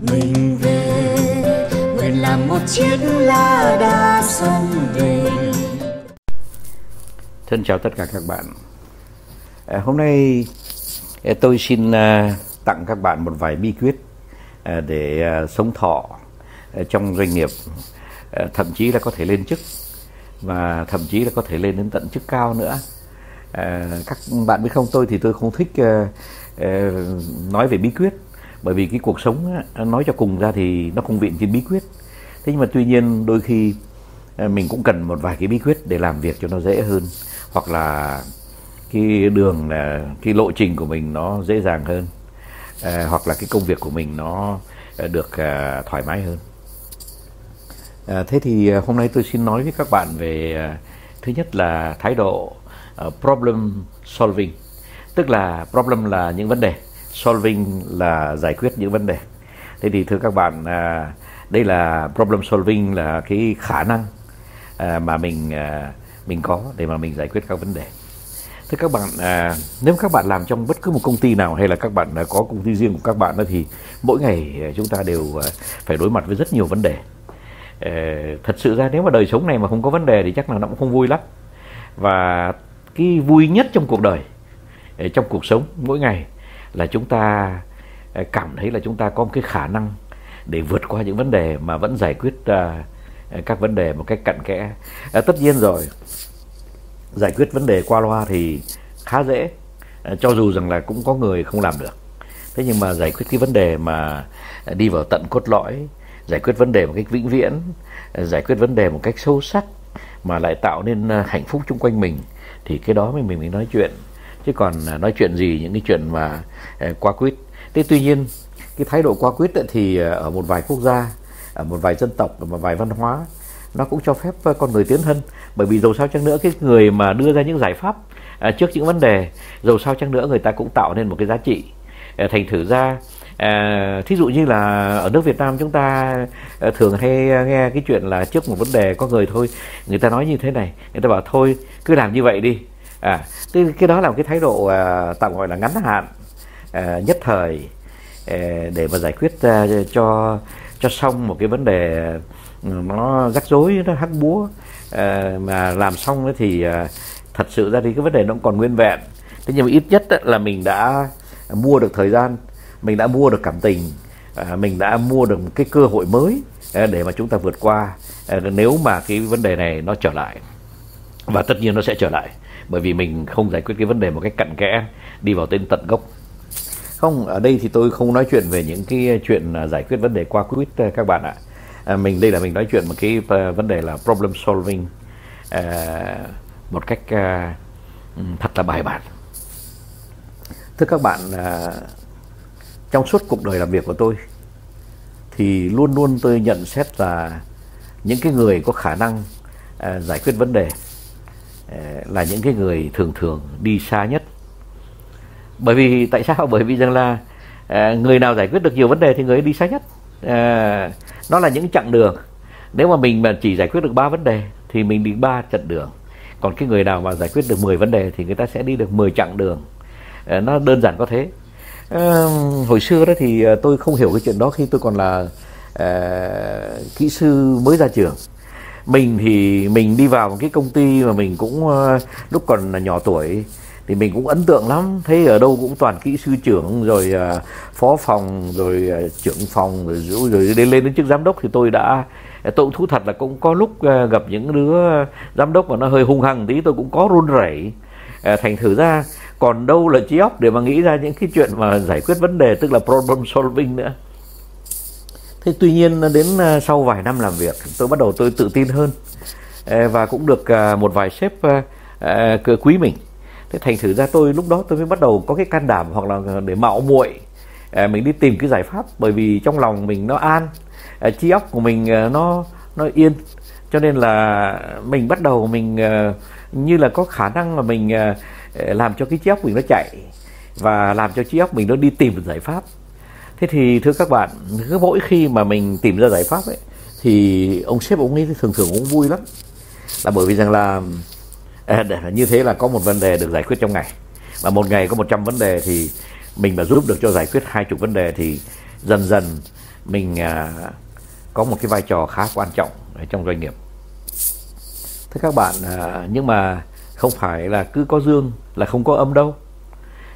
mình về nguyện làm một chiếc lá đa sông về Thân chào tất cả các bạn. À, hôm nay à, tôi xin à, tặng các bạn một vài bí quyết à, để à, sống thọ à, trong doanh nghiệp, à, thậm chí là có thể lên chức và thậm chí là có thể lên đến tận chức cao nữa. À, các bạn biết không, tôi thì tôi không thích à, à, nói về bí quyết bởi vì cái cuộc sống á, nói cho cùng ra thì nó không viện trên bí quyết. Thế nhưng mà tuy nhiên đôi khi à, mình cũng cần một vài cái bí quyết để làm việc cho nó dễ hơn. Hoặc là cái đường là cái lộ trình của mình nó dễ dàng hơn. À, hoặc là cái công việc của mình nó à, được à, thoải mái hơn. À, thế thì à, hôm nay tôi xin nói với các bạn về à, thứ nhất là thái độ à, problem solving. Tức là problem là những vấn đề solving là giải quyết những vấn đề thế thì thưa các bạn à, đây là problem solving là cái khả năng à, mà mình à, mình có để mà mình giải quyết các vấn đề Thưa các bạn, à, nếu các bạn làm trong bất cứ một công ty nào hay là các bạn đã có công ty riêng của các bạn đó thì mỗi ngày à, chúng ta đều à, phải đối mặt với rất nhiều vấn đề. À, thật sự ra nếu mà đời sống này mà không có vấn đề thì chắc là nó cũng không vui lắm. Và cái vui nhất trong cuộc đời, ờ, trong cuộc sống mỗi ngày là chúng ta à, cảm thấy là chúng ta có một cái khả năng để vượt qua những vấn đề mà vẫn giải quyết à, à, các vấn đề một cách cặn kẽ. À, tất nhiên rồi, giải quyết vấn đề qua loa thì khá dễ. À, cho dù rằng là cũng có người không làm được. Thế nhưng mà giải quyết cái vấn đề mà đi vào tận cốt lõi giải quyết vấn đề một cách vĩnh viễn giải quyết vấn đề một cách sâu sắc mà lại tạo nên hạnh phúc chung quanh mình thì cái đó mình mình mới nói chuyện chứ còn à, nói chuyện gì những cái chuyện mà à, qua quýt. Thế tuy nhiên cái thái độ qua quýt thì à, ở một vài quốc gia ở một vài dân tộc ở một vài văn hóa nó cũng cho phép con người tiến thân. Bởi vì dầu sao chăng nữa cái người mà đưa ra những giải pháp trước những vấn đề dầu sao chăng nữa người ta cũng tạo nên một cái giá trị thành thử ra à, thí dụ như là ở nước Việt Nam chúng ta à, thường hay nghe cái chuyện là trước một vấn đề có người thôi người ta nói như thế này người ta bảo thôi cứ làm như vậy đi à cái, cái đó là một cái thái độ à, tạm gọi là ngắn hạn à, nhất thời à, để mà giải quyết à, cho cho xong một cái vấn đề ừ, nó rắc rối nó hắc búa à, mà làm xong thì à, thật sự ra thì cái vấn đề nó còn nguyên vẹn. Thế nhưng mà ít nhất là mình đã mua được thời gian mình đã mua được cảm tình à, mình đã mua được một cái cơ hội mới à, để mà chúng ta vượt qua à, nếu mà cái vấn đề này nó trở lại. Và tất nhiên nó sẽ trở lại bởi vì mình không giải quyết cái vấn đề một cách cặn kẽ đi vào tên tận gốc. Không ở đây thì tôi không nói chuyện về những cái chuyện à, giải quyết vấn đề qua quýt à, các bạn ạ. À, mình đây là mình nói chuyện một cái à, vấn đề là problem solving à, một cách à, thật là bài bản. Thưa các bạn à, trong suốt cuộc đời làm việc của tôi thì luôn luôn tôi nhận xét là những cái người có khả năng à, giải quyết vấn đề Ờ, là những cái người thường thường đi xa nhất. Bởi vì tại sao? Bởi vì rằng là ờ, người nào giải quyết được nhiều vấn đề thì người ấy đi xa nhất. Ờ, nó là những chặng đường. Nếu mà mình mà chỉ giải quyết được ba vấn đề thì mình đi ba chặng đường. Còn cái người nào mà giải quyết được 10 vấn đề thì người ta sẽ đi được 10 chặng đường. Nó đơn giản có thế. À, hồi xưa đó thì tôi không hiểu cái chuyện đó khi tôi còn là à, kỹ sư mới ra trường mình thì mình đi vào một cái công ty mà mình cũng ờ, lúc còn là nhỏ tuổi thì mình cũng ấn tượng lắm. Thấy ở đâu cũng toàn kỹ sư trưởng, rồi ờ, phó phòng, rồi ờ, trưởng phòng, rồi rồi đến lên đến chức giám đốc. Thì tôi đã tôi cũng thú thật là cũng có lúc gặp những đứa giám đốc mà nó hơi hung hăng tí, tôi cũng có run rẩy thành thử ra. Còn đâu là trí óc để mà nghĩ ra những cái chuyện mà giải quyết vấn đề, tức là problem solving nữa thế tuy nhiên ờ, đến ờ, sau vài năm làm việc, tôi bắt đầu tôi tự tin hơn. Ờ, và cũng được một vài sếp quý mình. Thế thành thử ra tôi, lúc đó tôi mới bắt đầu có cái can đảm hoặc là để mạo muội mình đi tìm cái giải pháp. Bởi vì trong lòng mình nó an trí óc của mình nó nó yên. Cho nên là mình bắt đầu mình như là có khả năng là mình làm cho cái trí óc mình nó chạy và làm cho trí óc mình nó đi tìm giải pháp thế thì thưa các bạn cứ mỗi khi mà mình tìm ra giải pháp ấy thì ông sếp ông ấy thường thường cũng vui lắm. Là bởi vì rằng là À, như thế là có một vấn đề được giải quyết trong ngày. Mà một ngày có 100 vấn đề thì mình mà giúp được cho giải quyết hai chục vấn đề thì dần dần mình à, có một cái vai trò khá quan trọng trong doanh nghiệp. Thưa các bạn à, nhưng mà không phải là cứ có dương là không có âm đâu.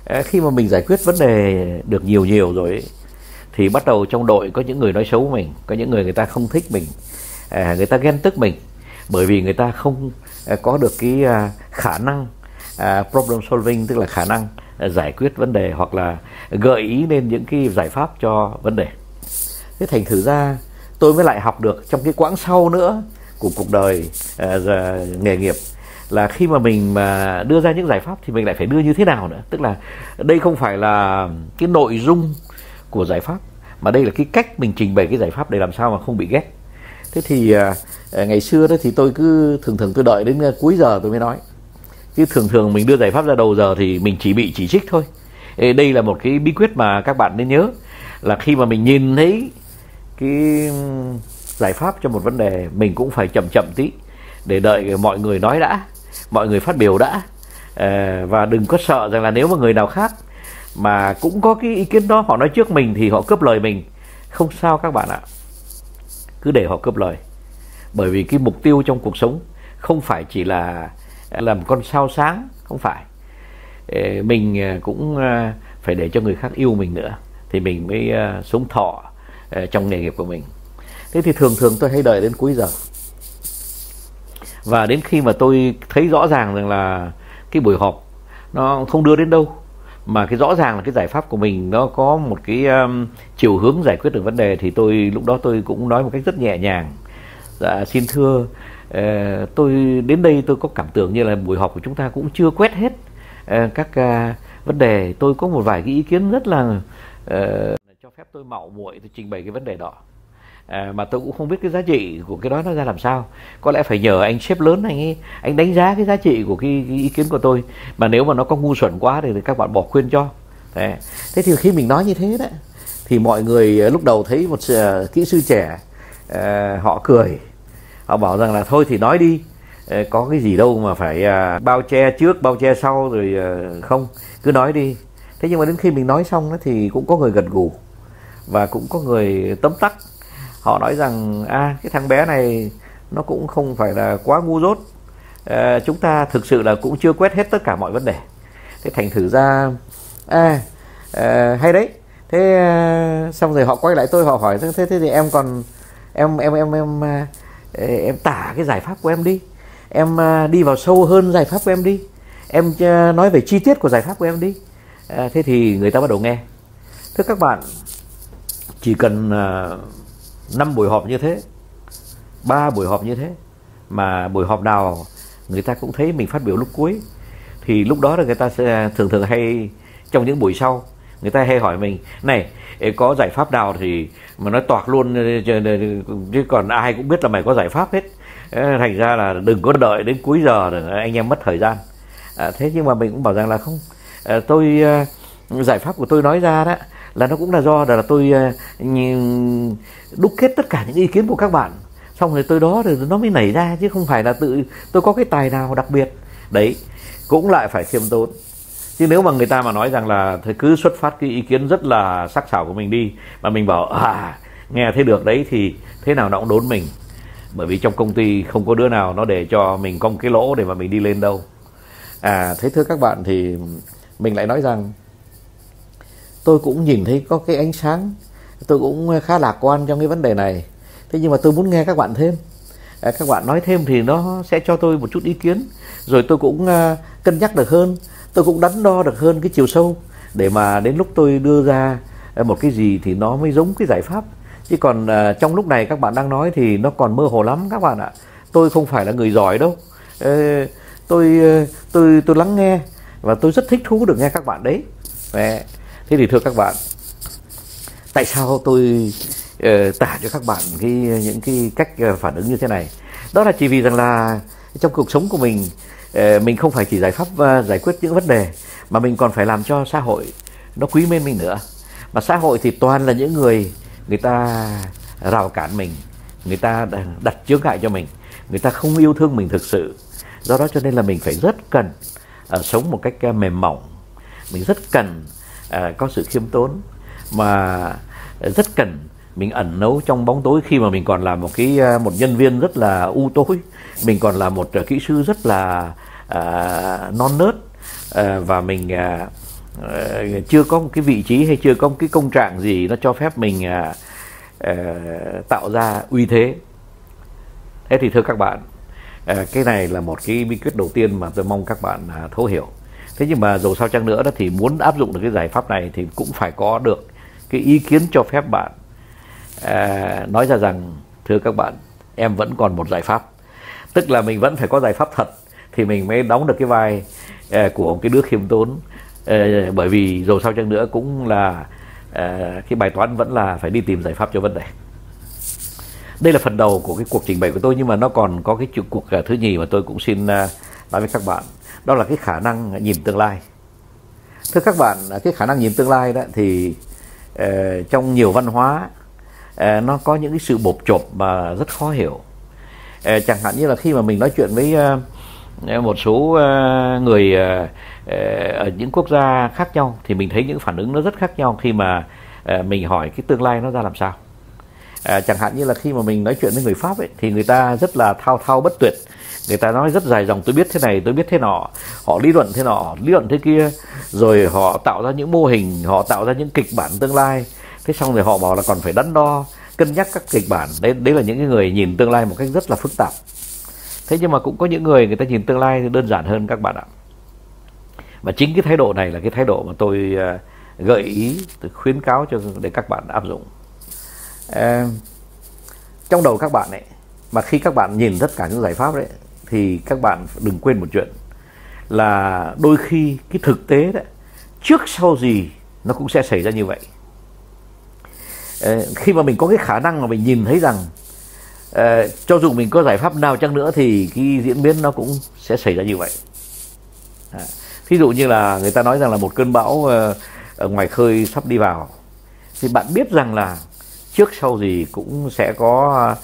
À, khi mà mình giải quyết vấn đề được nhiều nhiều rồi ấy, thì bắt đầu trong đội có những người nói xấu mình có những người người ta không thích mình à, người ta ghen tức mình. Bởi vì người ta không à, có được cái à, khả năng à, problem solving tức là khả năng à, giải quyết vấn đề hoặc là gợi ý lên những cái giải pháp cho vấn đề. Thế thành thử ra tôi mới lại học được trong cái quãng sau nữa của cuộc đời uh, nghề nghiệp là khi mà mình mà đưa ra những giải pháp thì mình lại phải đưa như thế nào nữa. Tức là đây không phải là cái nội dung của giải pháp. Mà đây là cái cách mình trình bày cái giải pháp để làm sao mà không bị ghét. Thế thì uh, ngày xưa đó thì tôi cứ thường thường tôi đợi đến à, cuối giờ tôi mới nói. Chứ thường thường mình đưa giải pháp ra đầu giờ thì mình chỉ bị chỉ trích thôi. Đây là một cái bí quyết mà các bạn nên nhớ là khi mà mình nhìn thấy cái giải pháp cho một vấn đề mình cũng phải chậm chậm tí để đợi mọi người nói đã mọi người phát biểu đã. À, và đừng có sợ rằng là nếu mà người nào khác mà cũng có cái ý kiến đó, họ nói trước mình thì họ cướp lời mình. Không sao các bạn ạ. Cứ để họ cướp lời. Bởi vì cái mục tiêu trong cuộc sống không phải chỉ là làm con sao sáng, không phải. Mình à, cũng à, phải để cho người khác yêu mình nữa thì mình mới à, sống thọ trong nghề nghiệp của mình. Thế thì thường thường tôi hay đợi đến cuối giờ. Và đến khi mà tôi thấy rõ ràng rằng là cái buổi họp nó không đưa đến đâu mà cái rõ ràng là cái giải pháp của mình nó có một cái um, chiều hướng giải quyết được vấn đề thì tôi lúc đó tôi cũng nói một cách rất nhẹ nhàng. Dạ xin thưa uh, tôi đến đây tôi có cảm tưởng như là buổi họp của chúng ta cũng chưa quét hết uh, các uh, vấn đề. Tôi có một vài cái ý kiến rất là uh, cho phép tôi mạo muội tôi trình bày cái vấn đề đó à, mà tôi cũng không biết cái giá trị của cái đó nó ra làm sao. Có lẽ phải nhờ anh sếp lớn anh ấy anh đánh giá cái giá trị của cái, cái ý kiến của tôi. Mà nếu mà nó có ngu xuẩn quá thì các bạn bỏ khuyên cho. Thế, thế thì khi mình nói như thế đấy thì mọi người à, lúc đầu thấy một uh, kỹ sư trẻ uh, họ cười. Họ bảo rằng là thôi thì nói đi uh, có cái gì đâu mà phải uh, bao che trước bao che sau rồi uh, không cứ nói đi. Thế nhưng mà đến khi mình nói xong đó thì cũng có người gật gù và cũng có người tấm tắc họ nói rằng a à, cái thằng bé này nó cũng không phải là quá ngu dốt. À, chúng ta thực sự là cũng chưa quét hết tất cả mọi vấn đề. Thế thành thử ra à, à hay đấy. Thế à, xong rồi họ quay lại tôi họ hỏi thế thế thì em còn em em em em à, em, em tả cái giải pháp của em đi. Em à, đi vào sâu hơn giải pháp của em đi. Em à, nói về chi tiết của giải pháp của em đi. À, thế thì người ta bắt đầu nghe. Thưa các bạn chỉ cần uh, năm buổi họp như thế ba buổi họp như thế mà buổi họp nào người ta cũng thấy mình phát biểu lúc cuối thì lúc đó là người ta sẽ à, thường thường hay trong những buổi sau người ta hay hỏi mình này có giải pháp nào thì mà nói toạc luôn chứ còn ai cũng biết là mày có giải pháp hết. Thành ra là đừng có đợi đến cuối giờ anh em mất thời gian. À, thế nhưng mà mình cũng bảo rằng là không à, tôi à, giải pháp của tôi nói ra đó là nó cũng là do là tôi ờ, đúc kết tất cả những ý kiến của các bạn. Xong rồi tôi đó thì nó mới nảy ra, chứ không phải là tự, tôi có cái tài nào đặc biệt. Đấy, cũng lại phải khiêm tốn. Chứ nếu mà người ta mà nói rằng là thì cứ xuất phát cái ý kiến rất là sắc sảo của mình đi mà mình bảo à nghe thấy được đấy thì thế nào nó cũng đốn mình bởi vì trong công ty không có đứa nào nó để cho mình có một cái lỗ để mà mình đi lên đâu. À thế thưa các bạn thì mình lại nói rằng tôi cũng nhìn thấy có cái ánh sáng. Tôi cũng khá lạc quan trong cái vấn đề này. Thế nhưng mà tôi muốn nghe các bạn thêm. À, các bạn nói thêm thì nó sẽ cho tôi một chút ý kiến. Rồi tôi cũng à, cân nhắc được hơn. Tôi cũng đắn đo được hơn cái chiều sâu để mà đến lúc tôi đưa ra à, một cái gì thì nó mới giống cái giải pháp. Chứ còn trong lúc này các bạn đang nói thì nó còn mơ hồ lắm các bạn ạ. Tôi không phải là người giỏi đâu. Tôi tôi tôi lắng nghe và tôi rất thích thú được nghe các bạn đấy thế thì thưa các bạn tại sao tôi uh, tả cho các bạn cái những cái cách uh, phản ứng như thế này? Đó là chỉ vì rằng là trong cuộc sống của mình uh, mình không phải chỉ giải pháp uh, giải quyết những vấn đề mà mình còn phải làm cho xã hội nó quý mến mình nữa. Mà xã hội thì toàn là những người người ta rào cản mình người ta đặt chướng ngại cho mình người ta không yêu thương mình thực sự. Do đó cho nên là mình phải rất cần uh, sống một cách uh, mềm mỏng. Mình rất cần à, có sự khiêm tốn mà rất cần mình ẩn nấu trong bóng tối. Khi mà mình còn là một cái à, một nhân viên rất là u tối mình còn là một à, kỹ sư rất là à, non nớt à, và mình à, à, chưa có một cái vị trí hay chưa có một cái công trạng gì nó cho phép mình à, à, tạo ra uy thế. Thế thì thưa các bạn à, cái này là một cái bí quyết đầu tiên mà tôi mong các bạn à, thấu hiểu thế nhưng mà dù sao chăng nữa đó thì muốn áp dụng được cái giải pháp này thì cũng phải có được cái ý kiến cho phép bạn. À, nói ra rằng thưa các bạn em vẫn còn một giải pháp. Tức là mình vẫn phải có giải pháp thật thì mình mới đóng được cái vai à, của cái đứa khiêm tốn. À, bởi vì dù sao chăng nữa cũng là à, cái bài toán vẫn là phải đi tìm giải pháp cho vấn đề. Đây là phần đầu của cái cuộc trình bày của tôi nhưng mà nó còn có cái cuộc thứ nhì mà tôi cũng xin à, nói với các bạn đó là cái khả năng nhìn tương lai. Thưa các bạn cái khả năng nhìn tương lai đó thì uh, trong nhiều văn hóa uh, nó có những cái sự bộp chộp mà rất khó hiểu. Uh, chẳng hạn như là khi mà mình nói chuyện với uh, một số uh, người uh, ở những quốc gia khác nhau thì mình thấy những phản ứng nó rất khác nhau khi mà uh, mình hỏi cái tương lai nó ra làm sao. À, chẳng hạn như là khi mà mình nói chuyện với người pháp ấy thì người ta rất là thao thao bất tuyệt người ta nói rất dài dòng tôi biết thế này tôi biết thế nọ. Họ lý luận thế nọ lý luận thế kia rồi họ tạo ra những mô hình họ tạo ra những kịch bản tương lai. Thế xong rồi họ bảo là còn phải đắn đo cân nhắc các kịch bản. Đấy đấy là những cái người nhìn tương lai một cách rất là phức tạp. Thế nhưng mà cũng có những người người ta nhìn tương lai đơn giản hơn các bạn ạ. Và chính cái thái độ này là cái thái độ mà tôi à, gợi ý tôi khuyến cáo cho để các bạn áp dụng. À, trong đầu các bạn ấy mà khi các bạn nhìn tất cả những giải pháp đấy thì các bạn đừng quên một chuyện là đôi khi cái thực tế đấy trước sau gì nó cũng sẽ xảy ra như vậy. Ờ, khi mà mình có cái khả năng mà mình nhìn thấy rằng uh, cho dù mình có giải pháp nào chăng nữa thì cái diễn biến nó cũng sẽ xảy ra như vậy. À, ví dụ như là người ta nói rằng là một cơn bão uh, ở ngoài khơi sắp đi vào thì bạn biết rằng là trước sau gì cũng sẽ có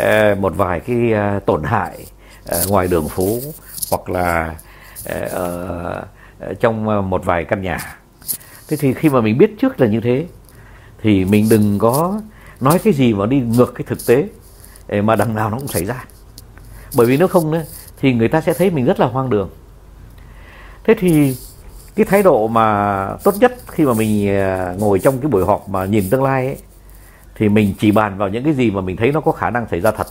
uh, một vài cái uh, tổn hại Ờ, ngoài đường phố hoặc là ở trong một vài căn nhà. Thế thì khi mà mình biết trước là như thế, thì mình đừng có nói cái gì mà đi ngược cái thực tế mà đằng nào nó cũng xảy ra. Bởi vì nếu không thì người ta sẽ thấy mình rất là hoang đường. Thế thì cái thái độ mà tốt nhất khi mà mình ngồi trong cái buổi họp mà nhìn tương lai ấy, thì mình chỉ bàn vào những cái gì mà mình thấy nó có khả năng xảy ra thật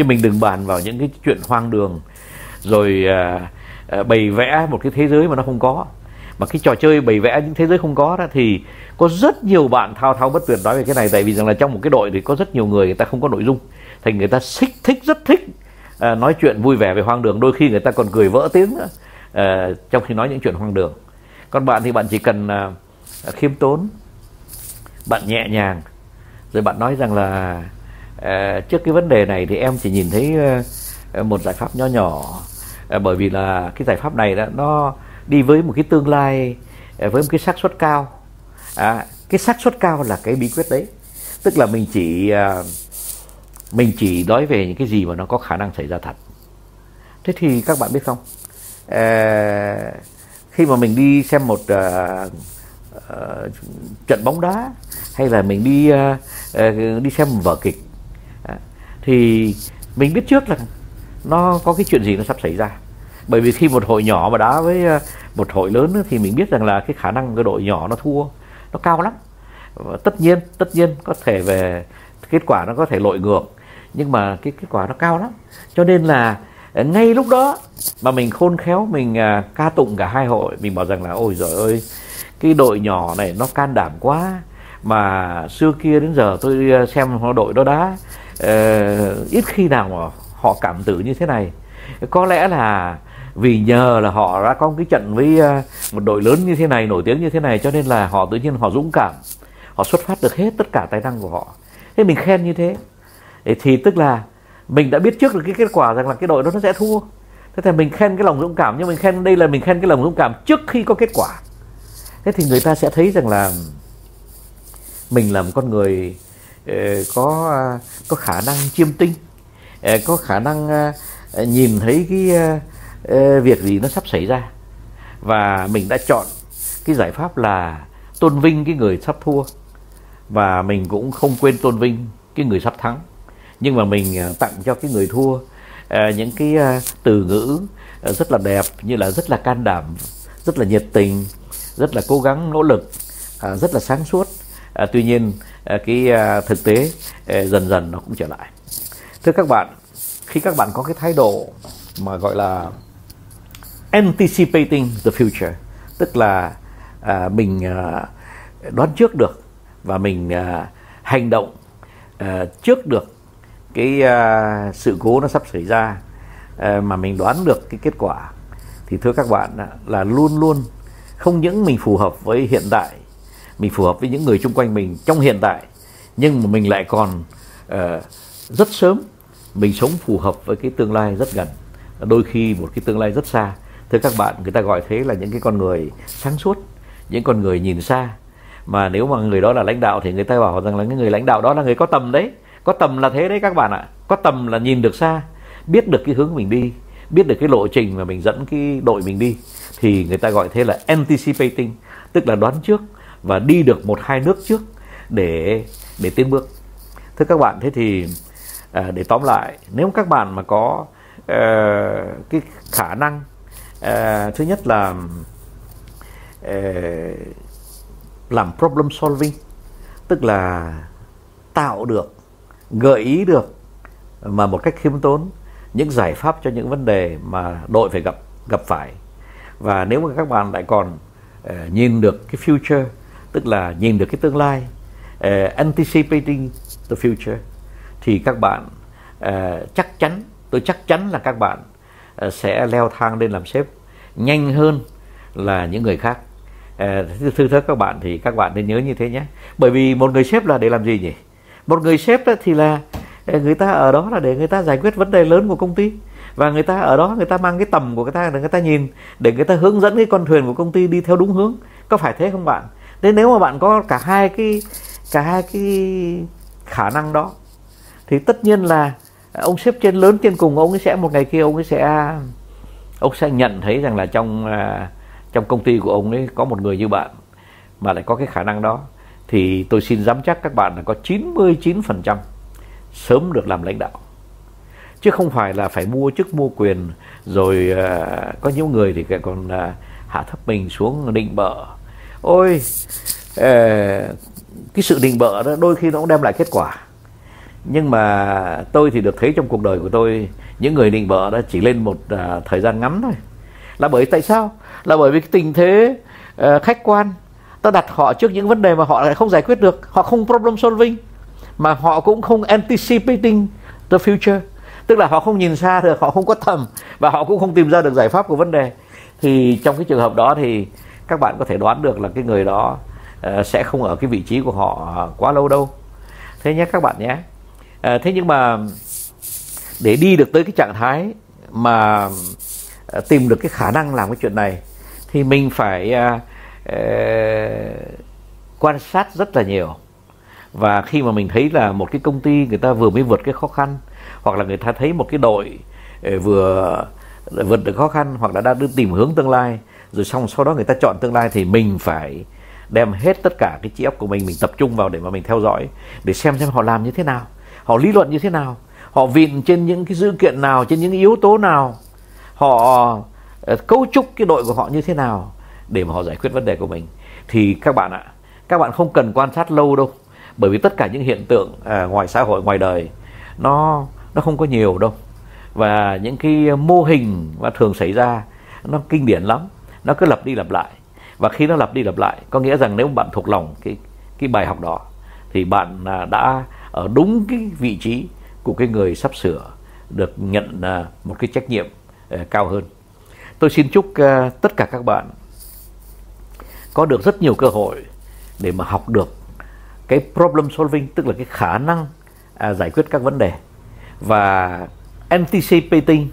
chứ mình đừng bàn vào những cái chuyện hoang đường rồi à, à, bày vẽ một cái thế giới mà nó không có. Mà cái trò chơi bày vẽ những thế giới không có đó thì có rất nhiều bạn thao thao bất tuyệt nói về cái này. Tại vì rằng là trong một cái đội thì có rất nhiều người người ta không có nội dung. Thành người ta thích thích rất thích à, nói chuyện vui vẻ về hoang đường. Đôi khi người ta còn cười vỡ tiếng nữa à, trong khi nói những chuyện hoang đường. Còn bạn thì bạn chỉ cần à, khiêm tốn bạn nhẹ nhàng rồi bạn nói rằng là Ờ, trước cái vấn đề này thì em chỉ nhìn thấy ờ, ờ, một giải pháp nho nhỏ. Bởi vì là cái giải pháp này đó nó đi với một cái tương lai với một cái xác suất cao. À, cái xác suất cao là cái bí quyết đấy. Tức là mình chỉ mình chỉ nói về những cái gì mà nó có khả năng xảy ra thật. Thế thì các bạn biết không? À, khi mà mình đi xem một uh, uh, trận bóng đá hay là mình đi uh, uh, đi xem một vở kịch thì mình biết trước là nó có cái chuyện gì nó sắp xảy ra. Bởi vì khi một hội nhỏ mà đá với ờ, một hội lớn thì mình biết rằng là cái khả năng cái đội nhỏ nó thua, nó cao lắm. Và tất nhiên tất nhiên có thể về, kết quả nó có thể lội ngược, nhưng mà cái kết quả nó cao lắm. Cho nên là ờ, ngay lúc đó mà mình khôn khéo, mình ờ, ca tụng cả hai hội, mình bảo rằng là, ôi giời ơi, cái đội nhỏ này nó can đảm quá, mà xưa kia đến giờ tôi xem xem đội đó đá uh, ít khi nào mà họ cảm tử như thế này. Có lẽ là vì nhờ là họ đã có một cái trận với ờ, một đội lớn như thế này nổi tiếng như thế này cho nên là họ tự nhiên họ dũng cảm. Họ xuất phát được hết tất cả tài năng của họ. Thế mình khen như thế. Thì tức là mình đã biết trước được cái kết quả rằng là cái đội đó nó sẽ thua. Thế thì mình khen cái lòng dũng cảm nhưng mình khen đây là mình khen cái lòng dũng cảm trước khi có kết quả. Thế thì người ta sẽ thấy rằng là mình là một con người uh, Ờ, có à, có khả năng chiêm tinh. Ờ, có khả năng à, nhìn thấy cái à, ờ, việc gì nó sắp xảy ra. Và mình đã chọn cái giải pháp là tôn vinh cái người sắp thua. Và mình cũng không quên tôn vinh cái người sắp thắng. Nhưng mà mình tặng cho cái người thua những cái từ ngữ rất là đẹp như là rất là can đảm, rất là nhiệt tình, rất là cố gắng, nỗ lực rất là sáng suốt à, tuy nhiên à, cái à, thực tế à, dần dần nó cũng trở lại. Thưa các bạn khi các bạn có cái thái độ mà gọi là anticipating the future tức là à, mình à, đoán trước được và mình à, hành động à, trước được cái à, sự cố nó sắp xảy ra à, mà mình đoán được cái kết quả thì thưa các bạn à, là luôn luôn không những mình phù hợp với hiện tại mình phù hợp với những người xung quanh mình trong hiện tại nhưng mà mình lại còn uh, rất sớm mình sống phù hợp với cái tương lai rất gần. Đôi khi một cái tương lai rất xa. Thưa các bạn người ta gọi thế là những cái con người sáng suốt những con người nhìn xa. Mà nếu mà người đó là lãnh đạo thì người ta bảo rằng là cái người lãnh đạo đó là người có tầm đấy. Có tầm là thế đấy các bạn ạ. Có tầm là nhìn được xa biết được cái hướng mình đi biết được cái lộ trình mà mình dẫn cái đội mình đi thì người ta gọi thế là anticipating tức là đoán trước và đi được một hai nước trước để để tiến bước. Thưa các bạn thế thì à, để tóm lại nếu các bạn mà có uh, cái khả năng uh, thứ nhất là uh, làm problem solving tức là tạo được gợi ý được mà một cách khiêm tốn những giải pháp cho những vấn đề mà đội phải gặp gặp phải. Và nếu mà các bạn lại còn uh, nhìn được cái future tức là nhìn được cái tương lai uh, anticipating the future thì các bạn uh, chắc chắn tôi chắc chắn là các bạn uh, sẽ leo thang lên làm sếp nhanh hơn là những người khác. Uh, thưa thưa các bạn thì các bạn nên nhớ như thế nhé. Bởi vì một người sếp là để làm gì nhỉ? Một người sếp đó thì là người ta ở đó là để người ta giải quyết vấn đề lớn của công ty và người ta ở đó người ta mang cái tầm của người ta để người ta nhìn để người ta hướng dẫn cái con thuyền của công ty đi theo đúng hướng. Có phải thế không bạn? Nên nếu mà bạn có cả hai cái cả hai cái khả năng đó thì tất nhiên là ông sếp trên lớn trên cùng ông ấy sẽ một ngày kia ông ấy sẽ ông sẽ nhận thấy rằng là trong à, trong công ty của ông ấy có một người như bạn mà lại có cái khả năng đó thì tôi xin dám chắc các bạn là có 99% sớm được làm lãnh đạo. Chứ không phải là phải mua chức mua quyền rồi uh, có những người thì còn uh, hạ thấp mình xuống định bợ ôi ờ, cái sự định bợ đó đôi khi nó cũng đem lại kết quả. Nhưng mà tôi thì được thấy trong cuộc đời của tôi những người định bợ đó chỉ lên một uh, thời gian ngắn thôi. Là bởi tại sao? Là bởi vì cái tình thế uh, khách quan ta đặt họ trước những vấn đề mà họ lại không giải quyết được họ không problem solving mà họ cũng không anticipating the future. Tức là họ không nhìn xa được họ không có thầm và họ cũng không tìm ra được giải pháp của vấn đề. Thì trong cái trường hợp đó thì các bạn có thể đoán được là cái người đó uh, sẽ không ở cái vị trí của họ quá lâu đâu. Thế nhé các bạn nhé. Uh, thế nhưng mà để đi được tới cái trạng thái mà uh, tìm được cái khả năng làm cái chuyện này thì mình phải uh, uh, quan sát rất là nhiều. Và khi mà mình thấy là một cái công ty người ta vừa mới vượt cái khó khăn hoặc là người ta thấy một cái đội vừa vượt được khó khăn hoặc là đang đi tìm hướng tương lai rồi xong sau đó người ta chọn tương lai thì mình phải đem hết tất cả cái trí óc của mình mình tập trung vào để mà mình theo dõi để xem xem họ làm như thế nào họ lý luận như thế nào họ vịn trên những cái dữ kiện nào trên những yếu tố nào họ ờ, cấu trúc cái đội của họ như thế nào để mà họ giải quyết vấn đề của mình. Thì các bạn ạ các bạn không cần quan sát lâu đâu bởi vì tất cả những hiện tượng à, ngoài xã hội ngoài đời nó nó không có nhiều đâu. Và những cái mô hình mà thường xảy ra nó kinh điển lắm nó cứ lặp đi lặp lại. Và khi nó lặp đi lặp lại có nghĩa rằng nếu bạn thuộc lòng cái cái bài học đó thì bạn à, đã ở đúng cái vị trí của cái người sắp sửa được nhận à, một cái trách nhiệm à, cao hơn. Tôi xin chúc tất cả các bạn có được rất nhiều cơ hội để mà học được cái problem solving tức là cái khả năng à, giải quyết các vấn đề. Và anticipating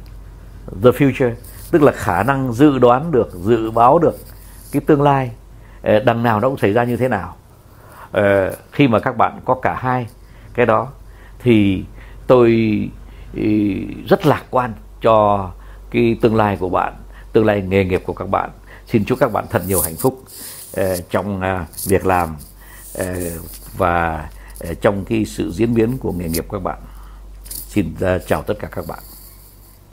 the future tức là khả năng dự đoán được, dự báo được cái tương lai ờ, đằng nào nó cũng xảy ra như thế nào. Ờ, khi mà các bạn có cả hai cái đó thì tôi rất lạc quan cho cái tương lai của bạn, tương lai nghề nghiệp của các bạn. Xin chúc các bạn thật nhiều hạnh phúc ờ, trong à, việc làm và trong cái sự diễn biến của nghề nghiệp các bạn. Xin chào tất cả các bạn